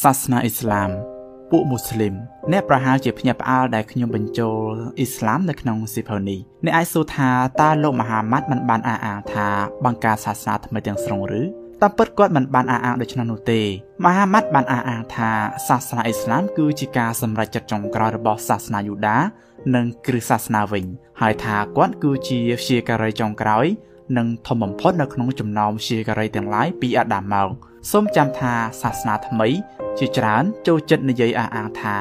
សាសនាអ៊ីស្លាម ពួកមូស្លីមអ្នកប្រហែលជាភ្ញាក់ផ្អើលដែលខ្ញុំបញ្ចូលអ៊ីស្លាមនៅក្នុងស៊ីភៅនេះអ្នកអាចសួរថាតើលោកមហាម៉ាត់មិនបានអះអាងថាបង្កើតសាសនាថ្មីទាំងស្រុងឬតាមពិតគាត់មិនបានអះអាងដូច្នោះនោះទេមហាម៉ាត់បានអះអាងថាសាសនាអ៊ីស្លាមគឺជាការសម្រេចចិត្តចុងក្រោយរបស់សាសនាយូដា និងគ្រិស្តសាសនាវិញហើយថាគាត់គឺជាព្យាការីចុងក្រោយ និងធំបំផុតនៅក្នុងចំណោមព្យាការីទាំងឡាយពីអាដាមមក សូមចាំថាសាសនាថ្មី ជាច្រើនចូលចិត្តនិយាយអះអាងថា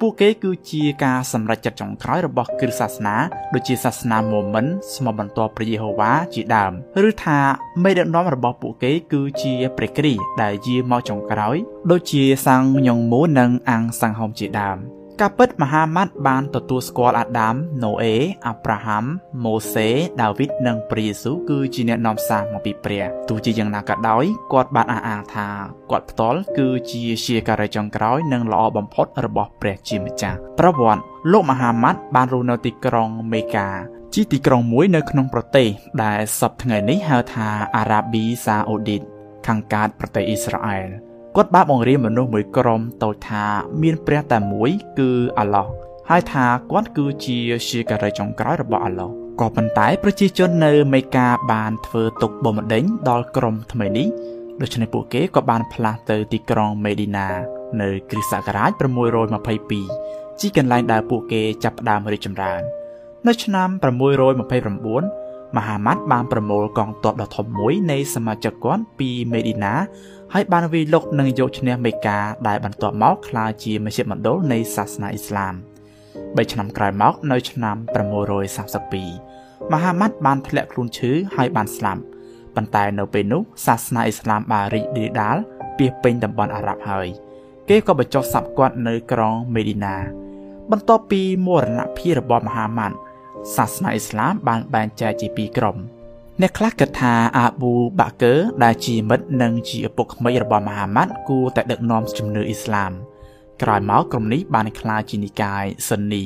ពួកគេគឺជាការសម្រេចចិត្តចុងក្រោយរបស់គ្រិស្តសាសនាដូចជាសាសនាម៉ូមិនស្មោះបន្ទាប់ព្រះយេហូវ៉ាជាដើមឬថាមេដឹកនាំរបស់ពួកគេគឺជាព្រះគ្រីស្ទដែលយាមកចុងក្រោយដូចជាសាំងញងមូនិងអង្គសង្ហោមជាដើម ការពិតមហាម៉ាត់បានទទួលស្គាល់អាដាម ណូអេអាប់រ៉ាហាំម៉ូសេដាវីតនិងព្រះយេស៊ូវគឺជាអ្នកនាំសារមកពីព្រះទោះជាយ៉ាងណាក៏ដោយគាត់បានអះអាងថាគាត់ផ្ទាល់គឺជាជាការីចុងក្រោយនិងល្អបំផុតរបស់ព្រះជាម្ចាស់ប្រវត្តិលោកមហាម៉ាត់បានរស់នៅទីក្រុងមេកាជាទីក្រុងមួយនៅក្នុងប្រទេស ដែលសពថ្ងៃនេះហៅថាអារ៉ាប៊ីសាអូឌីតខាងកើតប្រទេសអ៊ីស្រាអែល គាត់បានបង្រៀនមនុស្សមួយក្រុមតូចថាមានព្រះតែមួយគឺអាឡោះហើយថាគាត់គឺជាជាការីចុងក្រោយរបស់អាឡោះក៏ប៉ុន្តែប្រជាជននៅមេកាបានធ្វើទុកបុកម្នេញដល់ក្រុមថ្មីនេះដូច្នេះពួកគេក៏បានផ្លាស់ទៅទីក្រុងមេឌីណា នៅគ្រិស្តសករាជ622ជាកន្លែងដែលពួកគេចាប់ផ្ដើមរីកចម្រើន នៅឆ្នាំ629មហាម៉ាត់បានប្រមូលកងទ័ពដ៏ធំមួយនៃសមាជិកគាត់ពីមេឌីណា ហើយបានវាយលុកនិងយកឈ្នះមេកាដែលបន្ទាប់មកក្លាយជាមជ្ឈមណ្ឌលនៃសាសនាអ៊ីស្លាម3ឆ្នាំក្រោយមកនៅឆ្នាំ632មហាម៉ាត់បានធ្លាក់ខ្លួនឈឺហើយបានស្លាប់ប៉ុន្តែនៅពេលនោះសាសនាអ៊ីស្លាមបានរីករាលដាលពាសពេញតំបន់អារ៉ាប់ហើយគេក៏បញ្ចុះសັບគាត់នៅក្រុងមេឌីណា បន្ទាប់ពីមរណភាពរបស់មហាម៉ាត់សាសនាអ៊ីស្លាមបានបែងចែកជាពីរក្រុម អ្នកខ្លះគិតថាអាប៊ូបាកើដែលជាមិត្តនិងជាឪពុកក្មេករបស់មហាម៉ាត់គួរតែដឹកនាំជំនឿអ៊ីស្លាមក្រោយមកក្រុមនេះបានក្លាយជានិកាយស៊ុននី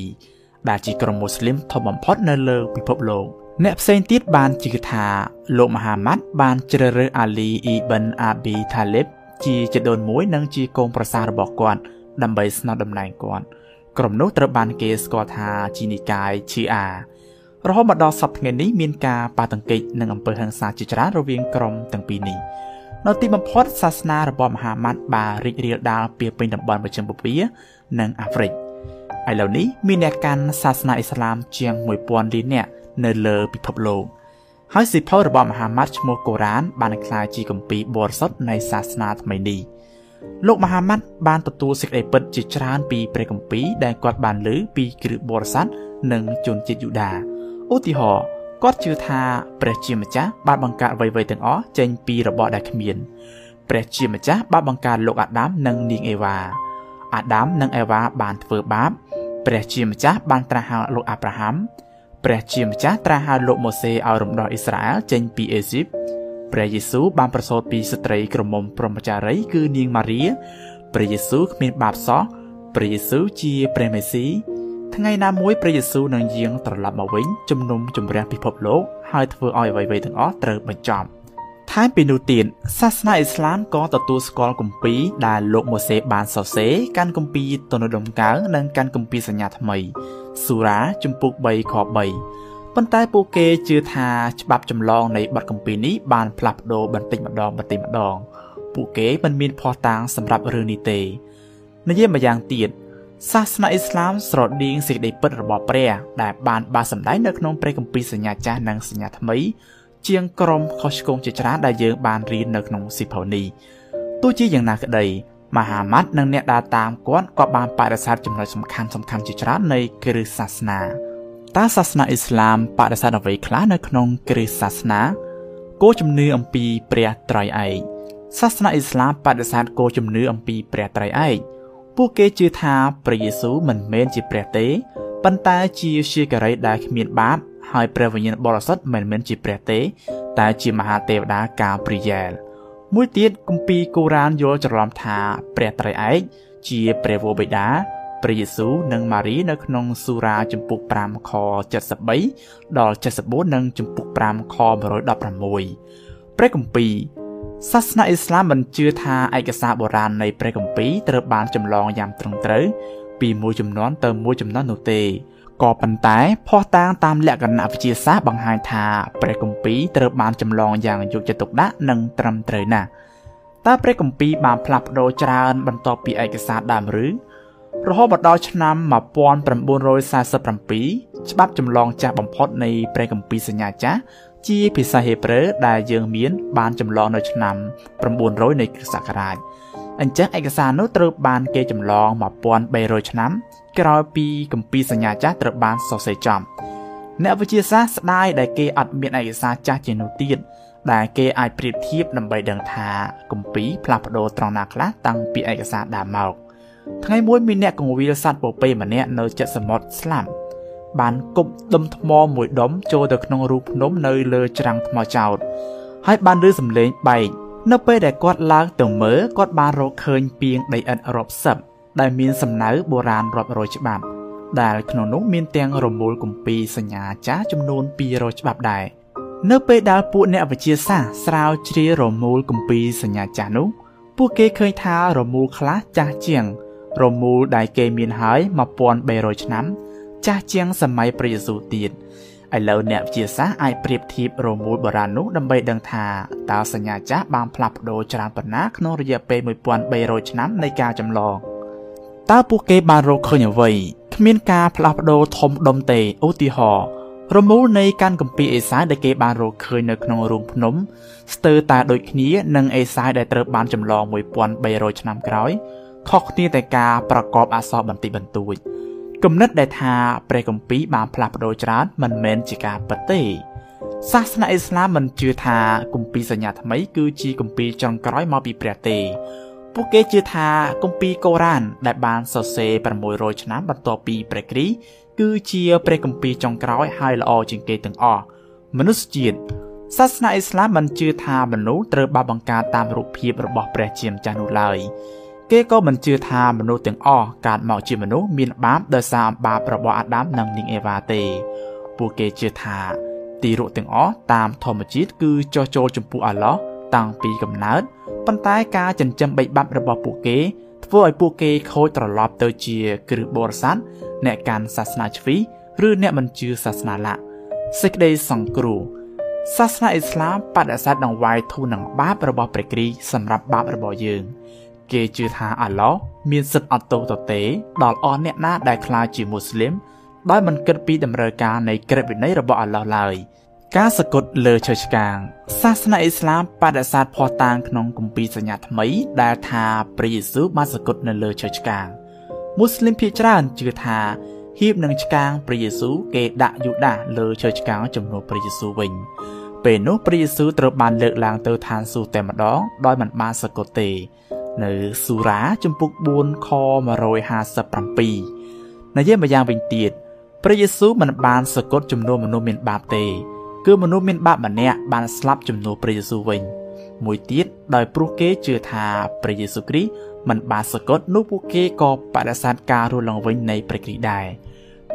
ដែលជាក្រុមមូស្លីមធំបំផុតនៅលើពិភពលោកអ្នកផ្សេងទៀតបានជឿថាលោកមហាម៉ាត់បានជ្រើសរើសអាលីអ៊ីប៊ិនអាប៊ីថាលីបជាជីដូនមួយនិងជាកូនប្រសាររបស់គាត់ ដើម្បីស្នើតំណែងគាត់ក្រុមនោះត្រូវបានគេស្គាល់ថាជានិកាយឈីអា រហូតមកដល់សប្តាហ៍ថ្ងៃនេះមានការប៉ះទង្គិចនិងអំពើហិង្សាជាច្រើនរវាងក្រុមទាំងពីរនេះនៅទីបំផុតសាសនារបស់មហាម៉ាត់បានរីករាលដាលពាសពេញតំបន់មជ្ឈិមបូព៌ានិងអាហ្វ្រិកឥឡូវនេះមានអ្នកកាន់សាសនាអ៊ីស្លាមជាង1000លាននាក់នៅលើពិភពលោកហើយសិភៅរបស់មហាម៉ាត់ឈ្មោះកូរ៉ានបានក្លាយជាគម្ពីរបរិសុទ្ធនៃសាសនាថ្មីនេះលោកមហាម៉ាត់បានទទួលសេចក្តីពិតជាច្រើនពីព្រះគម្ពីរដែលគាត់បានលើពីគ្រឹះបរិស័ទនិងជនជាតិយូដា ឧទាហរណ៍គាត់ជឿថាព្រះជាម្ចាស់បានបង្កើតអ្វីៗទាំងអស់ចេញពីរបស់ដែលគ្មានព្រះជាម្ចាស់បានបង្កើតលោកអាដាមនិងនាងអេវ៉ាអាដាមនិងអេវ៉ាបានធ្វើបាបព្រះជាម្ចាស់បានត្រាស់ហៅលោកអាប់រ៉ាហាំព្រះជាម្ចាស់ត្រាស់ហៅលោកម៉ូសេឲ្យរំដោះអ៊ីស្រាអែលចេញពីអេស៊ីបព្រះយេស៊ូវបានប្រសូតពីស្ត្រីក្រមុំព្រហ្មចារីគឺនាងម៉ារីព្រះយេស៊ូវគ្មានបាបសោះព្រះយេស៊ូវជាព្រះមេស៊ី ថ្ងៃណាមួយព្រះយេស៊ូវនឹងយាងត្រឡប់មកវិញជំនុំជម្រះពិភពលោកហើយធ្វើឲ្យអ្វីៗទាំងអស់ត្រូវបញ្ចប់ថែមពីនោះទៀតសាសនាអ៊ីស្លាមក៏ទទួលស្គាល់គម្ពីរដែលលោកម៉ូសេបានសរសេរកាន់គម្ពីរទនដំកើនិងកាន់គម្ពីរសញ្ញាថ្មីសូរ៉ាជំពូក3ខ3ប៉ុន្តែពួកគេជឿថាច្បាប់ចម្លងនៃបទគម្ពីរនេះបានផ្លាស់ប្ដូរបន្តិចម្ដងបន្តិចម្ដងពួកគេមិនមានភ័ស្តុតាងសម្រាប់រឿងនេះទេនិយាយម្យ៉ាងទៀត សាសនាអ៊ីស្លាមស្រដៀងសេចក្តីពិតរបស់ព្រះ ដែលបានបានសម្ដែងនៅក្នុងព្រះគម្ពីរសញ្ញាចាស់និងសញ្ញាថ្មី ជាងក្រុមខុសឆ្គងជាច្រើនដែលយើងបានរៀននៅក្នុងសិភៅនេះទោះជាយ៉ាងណាក្តីមហាម៉ាត់និងអ្នកដើរតាមគាត់ក៏បានបដិសេធចំណុចសំខាន់សំខាន់ជាច្រើននៃគ្រឹះសាសនាតើសាសនាអ៊ីស្លាមបដិសេធអ្វីខ្លះនៅក្នុងគ្រឹះសាសនាគោលជំនឿអំពីព្រះត្រៃឯកសាសនាអ៊ីស្លាមបដិសេធគោលជំនឿអំពីព្រះត្រៃឯក ពួកគេជឿថាព្រះយេស៊ូវមិនមែនជាព្រះទេប៉ុន្តែជាជាការីដែលគ្មានបាបហើយព្រះវិញ្ញាណបរិសុទ្ធមិនមែនជាព្រះទេ តែជាមហាទេវតាកាព្រីយ៉ែលមួយទៀតគម្ពីរកូរ៉ានយល់ច្រឡំថាព្រះត្រៃឯកជាព្រះវរបិតាព្រះយេស៊ូវនិងម៉ារីនៅក្នុងសូរ៉ាចំពុក5ខ73ដល់74និងចំពុក5ខ116ព្រះគម្ពីរ សាសនាអ៊ីស្លាមមិនជឿថាឯកសារបុរាណនៃព្រះគម្ពីរត្រូវបានចម្លងយ៉ាងត្រឹមត្រូវពីមួយចំនួនទៅមួយចំនួននោះទេក៏ប៉ុន្តែភស្តុតាងតាមលក្ខណៈវិទ្យាសាស្ត្របង្ហាញថាព្រះគម្ពីរត្រូវបានចម្លងយ៉ាងយកចិត្តទុកដាក់និងត្រឹមត្រូវណាស់តើព្រះគម្ពីរបានផ្លាស់ប្ដូរច្រើនបន្ទាប់ពីឯកសារដើមឬរហូតមកដល់ឆ្នាំ1947ច្បាប់ចម្លងចាស់បំផុតនៃព្រះគម្ពីរសញ្ញាចាស់ ជាភាសាហេប្រឺដែលយើងមានបានចម្លងនៅឆ្នាំ900នៃគ្រិស្តសករាជអញ្ចឹងឯកសារនោះត្រូវបានគេចម្លង1300ឆ្នាំក្រោយពីគម្ពីរសញ្ញាចាស់ត្រូវបានសរសេរចំអ្នកវិទ្យាសាស្ត្រស្ដាយដែលគេអត់មានឯកសារចាស់ជានោះទៀតដែលគេអាចប្រៀបធៀបដើម្បីដឹងថាគម្ពីរផ្លាស់ប្ដូរត្រង់ណាខ្លះតាំងពីឯកសារដើមមកថ្ងៃមួយមានអ្នកកងវិលសត្វពពែម្នាក់នៅជិតសមុទ្រស្លាប់ បានគប់ដុំថ្មមួយដុំចូលទៅក្នុងរូភ្នំនៅលើច្រាំងថ្មចោតហើយបានឮសំឡេងបែកនៅពេលដែលគាត់ឡើងទៅមើលគាត់បានរកឃើញពីងដីឥដ្ឋរាប់សិបដែលមានសំណៅបុរាណរាប់រយច្បាប់ដែលក្នុងនោះមានទាំងរមូលគម្ពីរសញ្ញាចាស់ចំនួន200ច្បាប់ដែរនៅពេលដែលពួកអ្នកវិទ្យាសាស្ត្រស្រាវជ្រាវរមូលគម្ពីរសញ្ញាចាស់នោះពួកគេឃើញថារមូលខ្លះចាស់ជាង រមូលដែលគេមានហើយ1300ឆ្នាំ ចាស់ជាងសម័យព្រះយេស៊ូវទៀតឥឡូវអ្នកវិទ្យាសាស្ត្រអាចប្រៀបធៀបរមូលបុរាណនោះដើម្បីដឹងថាតើសញ្ញាចាស់បានផ្លាស់ប្ដូរច្រើនប៉ុណ្ណាក្នុងរយៈពេល1300ឆ្នាំនៃការចម្លងតើពួកគេបានរកឃើញអ្វីគ្មានការផ្លាស់ប្ដូរធំដុំទេឧទាហរណ៍រមូលនៃកាន់កម្ពីអេសាយដែលគេបានរកឃើញនៅក្នុងរូងភ្នំស្ទើរតែដូចគ្នានឹងអេសាយដែលត្រូវបានចម្លង1300ឆ្នាំក្រោយខុសគ្នាតែការប្រកបអក្សរបន្តិចបន្តួច គំនិតដែលថាព្រះគម្ពីរបានផ្លាស់ប្ដូរច្រើនមិនមែនជាការពិតទេសាសនាអ៊ីស្លាមមិនជឿថាគម្ពីរសញ្ញាថ្មី គឺជាគម្ពីរចុងក្រោយមកពីព្រះទេពួកគេជឿថាគម្ពីរកូរ៉ាន ដែលបានសរសេរ600ឆ្នាំបន្ទាប់ពីព្រះគ្រីស្ទគឺជាព្រះគម្ពីរចុងក្រោយហើយល្អជាងគេទាំងអស់មនុស្សជាតិសាសនាអ៊ីស្លាមមិនជឿថាមនុស្សត្រូវបានបង្កើតតាមរូបភាពរបស់ព្រះជាម្ចាស់នោះឡើយ គេក៏មិនជឿថាមនុស្សទាំងអស់កើតមកជាមនុស្សមានបាបដោយសារអំបាបរបស់អាដាមនិងនាងអេវ៉ាទេពួកគេជឿថាទីរកទាំងអស់តាមធម្មជាតិគឺចោះចូលចំពោះអាឡោះតាំងពីកំណើតប៉ុន្តែការចិញ្ចឹមបីបាប់របស់ពួកគេធ្វើឲ្យពួកគេខូចត្រឡប់ទៅជាគ្រឹះបរិស័ទអ្នកកាន់សាសនាជ្វីឬអ្នកមិនជឿសាសនាឡាសេចក្តីសង្គ្រោះសាសនាអ៊ីស្លាមបដិសេធនឹងវាយធូរនឹងបាបរបស់ព្រះគ្រីស្ទសម្រាប់បាបរបស់យើង គេជឿថាអាឡោះមានសិទ្ធិអត់ទោសទទេដល់អស់អ្នកណាដែលក្លាយជាមូស្លីមដោយមិនគិតពីតម្រូវការនៃក្រឹតវិន័យរបស់អាឡោះឡើយការសក្ដិលើឈើឆ្កាងសាសនាអ៊ីស្លាមបដិសេធភ័ស្តុតាងក្នុងគម្ពីរសញ្ញាថ្មី ដែលថាព្រះយេស៊ូវបានសក្ដិនៅលើឈើឆ្កាងមូស្លីមភាគច្រើនជឿថាហៀបនឹងឆ្កាងព្រះយេស៊ូវគេដាក់យូដាសលើឈើឆ្កាងជំនួសព្រះយេស៊ូវវិញពេលនោះព្រះយេស៊ូវត្រូវបានលើកឡើងទៅឋានសួគ៌តែម្ដងដោយមិនបានសក្ដិទេ នៅសូរ៉ាជំពូក4ខ157និយាយម្យ៉ាងវិញទៀតព្រះយេស៊ូវមិនបានសក្ដិចំនួនមនុស្សមានបាបទេ គឺមនុស្សមានបាបម្នាក់បានស្លាប់ជំនួសព្រះយេស៊ូវវិញ មួយទៀតដោយព្រោះគេជឿថាព្រះយេស៊ូវគ្រីស្ទមិនបានសក្ដិនោះពួកគេក៏បដិសេធការរស់ឡើងវិញនៃព្រះគ្រីស្ទដែរ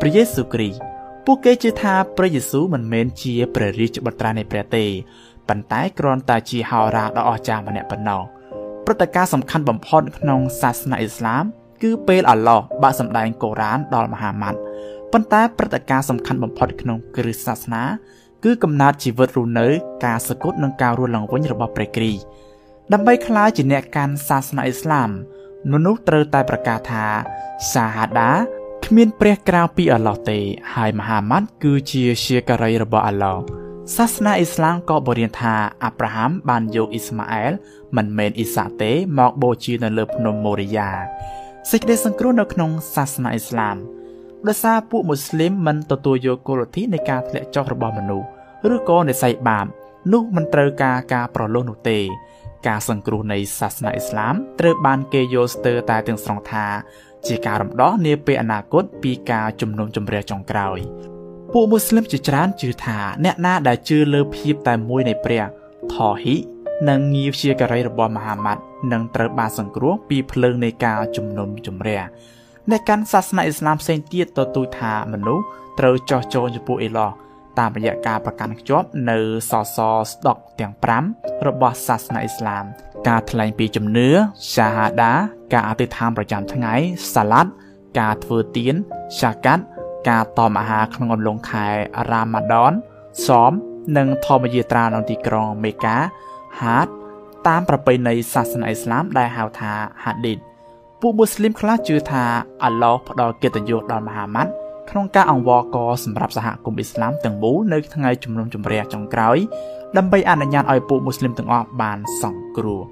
ព្រះយេស៊ូវគ្រីស្ទពួកគេជឿថាព្រះយេស៊ូវមិនមែនជាព្រះរាជបុត្រានៃព្រះទេប៉ុន្តែគ្រាន់តែជាហោរាដ៏អស្ចារ្យម្នាក់ប៉ុណ្ណោះ ព្រឹត្តិការណ៍សំខាន់បំផុតក្នុងសាសនាអ៊ីស្លាម គឺពេលអាឡោះបានសម្ដែងកូរ៉ានដល់មហាម៉ាត់ប៉ុន្តែព្រឹត្តិការណ៍សំខាន់បំផុតក្នុងគ្រិស្តសាសនា គឺកំណើតជីវិតរស់នៅ ការសគត់និងការរស់ឡើងវិញរបស់ព្រះគ្រីស្ទដើម្បីក្លាយជាអ្នកកាន់សាសនាអ៊ីស្លាមមនុស្សត្រូវតែប្រកាសថាសាហាដាគ្មានព្រះក្រៅពីអាឡោះទេ ហើយមហាម៉ាត់គឺជាជាការីរបស់អាឡោះ សាសនាអ៊ីស្លាមក៏បរៀនថាអាប់រ៉ាហាំបានយកអ៊ីស្ម៉ាអែលមិនមែនអ៊ីសាទេមកបូជានៅលើភ្នំម៉ូរីយ៉ាសេចក្តីសង្គ្រោះនៅក្នុងសាសនាអ៊ីស្លាមដោយសារពួកមូស្លីមមិនទទួលយកគោលលទ្ធិនៃការធ្លាក់ចុះរបស់មនុស្សឬក៏និស័យបាបនោះមិនត្រូវការការប្រឡោះនោះទេ ការសង្គ្រោះនៃសាសនាអ៊ីស្លាមត្រូវបានគេយល់ស្ទើរតែទាំងស្រុងថា ជាការរំដោះនាពេលអនាគតពីការជំនុំជម្រះចុងក្រោយ ពួកមូស្លីមជាច្រើនជឿថាអ្នកណាដែលជឿលើភាពតែមួយនៃព្រះថហីនិងងារជាការីរបស់មហាម៉ាត់នឹងត្រូវបានសង្គ្រោះពីភ្លើងនៃការជំនុំជម្រះអ្នកកាន់សាសនាអ៊ីស្លាមផ្សេងទៀតទទូចថាមនុស្សត្រូវចោះចូលចំពោះអេឡោះតាមរយៈការប្រកាន់ខ្ជាប់នៅសសរស្ដុកទាំង5របស់សាសនាអ៊ីស្លាម ការថ្លែងពីជំនឿសាហាដា ការអធិដ្ឋានប្រចាំថ្ងៃសាឡាត់ ការធ្វើទៀនសាកាត់ ការតមអាហារក្នុងអំឡុងខែរ៉ាម៉ាដនសមនិងធម្មយាត្រានៅទីក្រុងមេកាហាតតាមប្រពៃណីសាសនាអ៊ីស្លាមដែលហៅថាហាឌីតពួកមូស្លីមខ្លះជឿថាអាឡោះផ្ដល់កិត្តិយសដល់មហាម៉ាត់ក្នុងការអង្វរករសម្រាប់សហគមន៍អ៊ីស្លាមទាំងមូលនៅថ្ងៃជំនុំជម្រះចុងក្រោយដើម្បីអនុញ្ញាតឲ្យពួកមូស្លីមទាំងអស់បានសង្គ្រោះ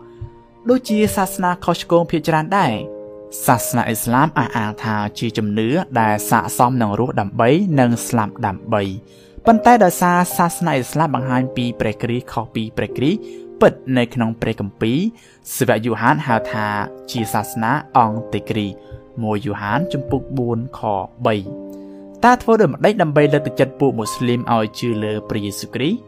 ដូចជាសាសនាខុសឆ្គងភាគច្រើនដែរ សាសនាអ៊ីស្លាមអះអាងថាជាជំនឿដែលស័ក្តិសមនឹងរស់ដើម្បីនិងស្លាប់ដើម្បីប៉ុន្តែដោយសារសាសនាអ៊ីស្លាមបង្ហាញពីព្រះគ្រីស្ទខុសពីព្រះគ្រីស្ទពិតនៅក្នុងព្រះគម្ពីរសាវកយូហានហៅថាជាសាសនាអង្គតិគ្រីមួយយូហានជំពូក4ខ3តើធ្វើដូចម្ដេចដើម្បីលើកទឹកចិត្តពួកមូស្លីមឲ្យជឿលើព្រះយេស៊ូវគ្រីស្ទ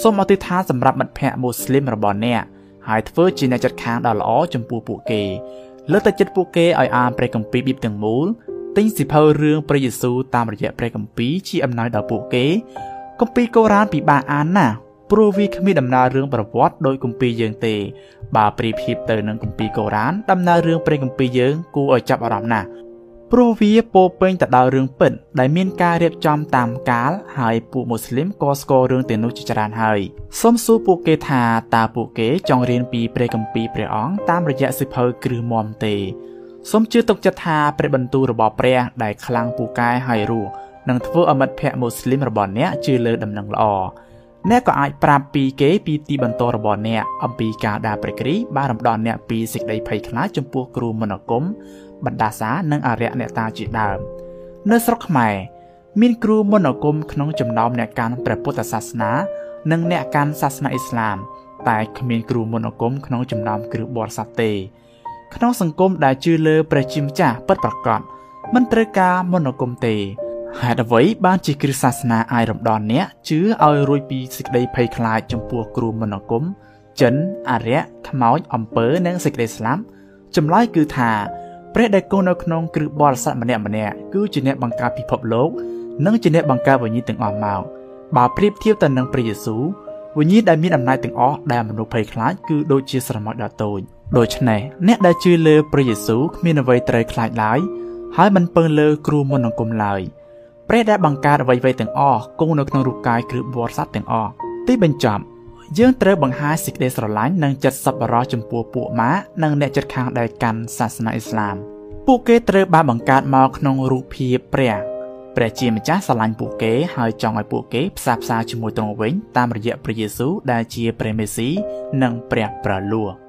សូមអធិដ្ឋានសម្រាប់មិត្តភ័ក្តិមូស្លីមរបស់អ្នកហើយធ្វើជាអ្នកចិត្តខាងដ៏ល្អចំពោះពួកគេ លើកទឹកចិត្តពួកគេឲ្យអានព្រះគម្ពីរបៀបទាំងមូលទិញសិភៅរឿងព្រះយេស៊ូវតាមរយៈព្រះគម្ពីរជាអំណោយដល់ពួកគេគម្ពីរកូរ៉ានពិបាកអានណាស់ព្រោះវាគ្មានដំណើររឿងប្រវត្តិដោយគម្ពីរយើងទេ បើប្រៀបធៀបទៅនឹងគម្ពីរកូរ៉ានដំណើររឿងព្រះគម្ពីរយើងគួរឲ្យចាប់អារម្មណ៍ណាស់ ព្រោះវាពោពេញទៅដោយរឿងពិតដែលមានការរៀបចំតាមកាលហើយពួកមូស្លីមក៏ស្គាល់រឿងទាំងនោះជាច្រើនហើយសូមសួរពួកគេថាតើពួកគេចង់រៀនពីព្រះគម្ពីរព្រះអង្គតាមរយៈសិភៅគ្រឹះមមទេសូមជឿទុកចិត្តថាព្រះបន្ទូលរបស់ព្រះដែលខ្លាំងពូកែហើយរស់នឹងធ្វើឲ្យមិត្តភ័ក្តិមូស្លីមរបស់អ្នកជឿលើដំណឹងល្អ អ្នកក៏អាចប្រាប់ពីគេពីទីបន្ទាល់របស់អ្នកអំពីការដើរព្រះគ្រីស្ទបានរំដោះអ្នកពីសេចក្តីភ័យខ្លាចចំពោះគ្រូមន្តអាគមបណ្ដាសានិងអរិយអ្នកតាជាដើមនៅស្រុកខ្មែរមានគ្រូមន្តអាគមក្នុងចំណោមអ្នកកាន់ព្រះពុទ្ធសាសនា និងអ្នកកាន់សាសនាអ៊ីស្លាម តែគ្មានគ្រូមន្តអាគមក្នុងចំណោមគ្រឹះបរិស័ទទេ ក្នុងសង្គមដែលជឿលើព្រះជាម្ចាស់ពិតប្រាកដមិនត្រូវការមន្តអាគមទេ ហេតុអ្វីបានជាគ្រិស្តសាសនាអាចរំដោះអ្នកជឿឲ្យរួចពីសេចក្តីភ័យខ្លាចចំពោះគ្រូមន្តអាគមចិនអរិយខ្មោចអំពើនិងសេចក្តីស្លាប់ចម្លើយគឺថាព្រះដែលគង់នៅក្នុងគ្រឹះបរិស័ទម្នាក់ម្នាក់គឺជាអ្នកបង្កើតពិភពលោកនិងជាអ្នកបង្កើតវិញ្ញាណទាំងអស់មកបើប្រៀបធៀបទៅនឹងព្រះយេស៊ូវវិញ្ញាណដែលមានអំណាចទាំងអស់ដែលមនុស្សភ័យខ្លាចគឺដូចជាស្រមោចដ៏តូចដូច្នេះអ្នកដែលជឿលើព្រះយេស៊ូវគ្មានអ្វីត្រូវខ្លាចឡើយហើយមិនពឹងលើគ្រូមន្តអង្គមឡើយ ព្រះដែលបង្កើតអ្វីៗទាំងអស់គង់នៅក្នុងរូបកាយគ្រឹះបរិស័ទទាំងអស់ទីបញ្ចប់យើងត្រូវបង្ហាញសេចក្តីស្រឡាញ់និងចិត្តសប្បុរសចំពោះពួកម៉ានិងអ្នកជិតខាងដែលកាន់សាសនាអ៊ីស្លាមពួកគេត្រូវបានបង្កើតមកក្នុងរូបភាពព្រះព្រះជាម្ចាស់ស្រឡាញ់ពួកគេហើយចង់ឲ្យពួកគេផ្សះផ្សាជាមួយទ្រង់វិញតាមរយៈព្រះយេស៊ូវដែលជាព្រះមេស៊ីនិងព្រះប្រលួស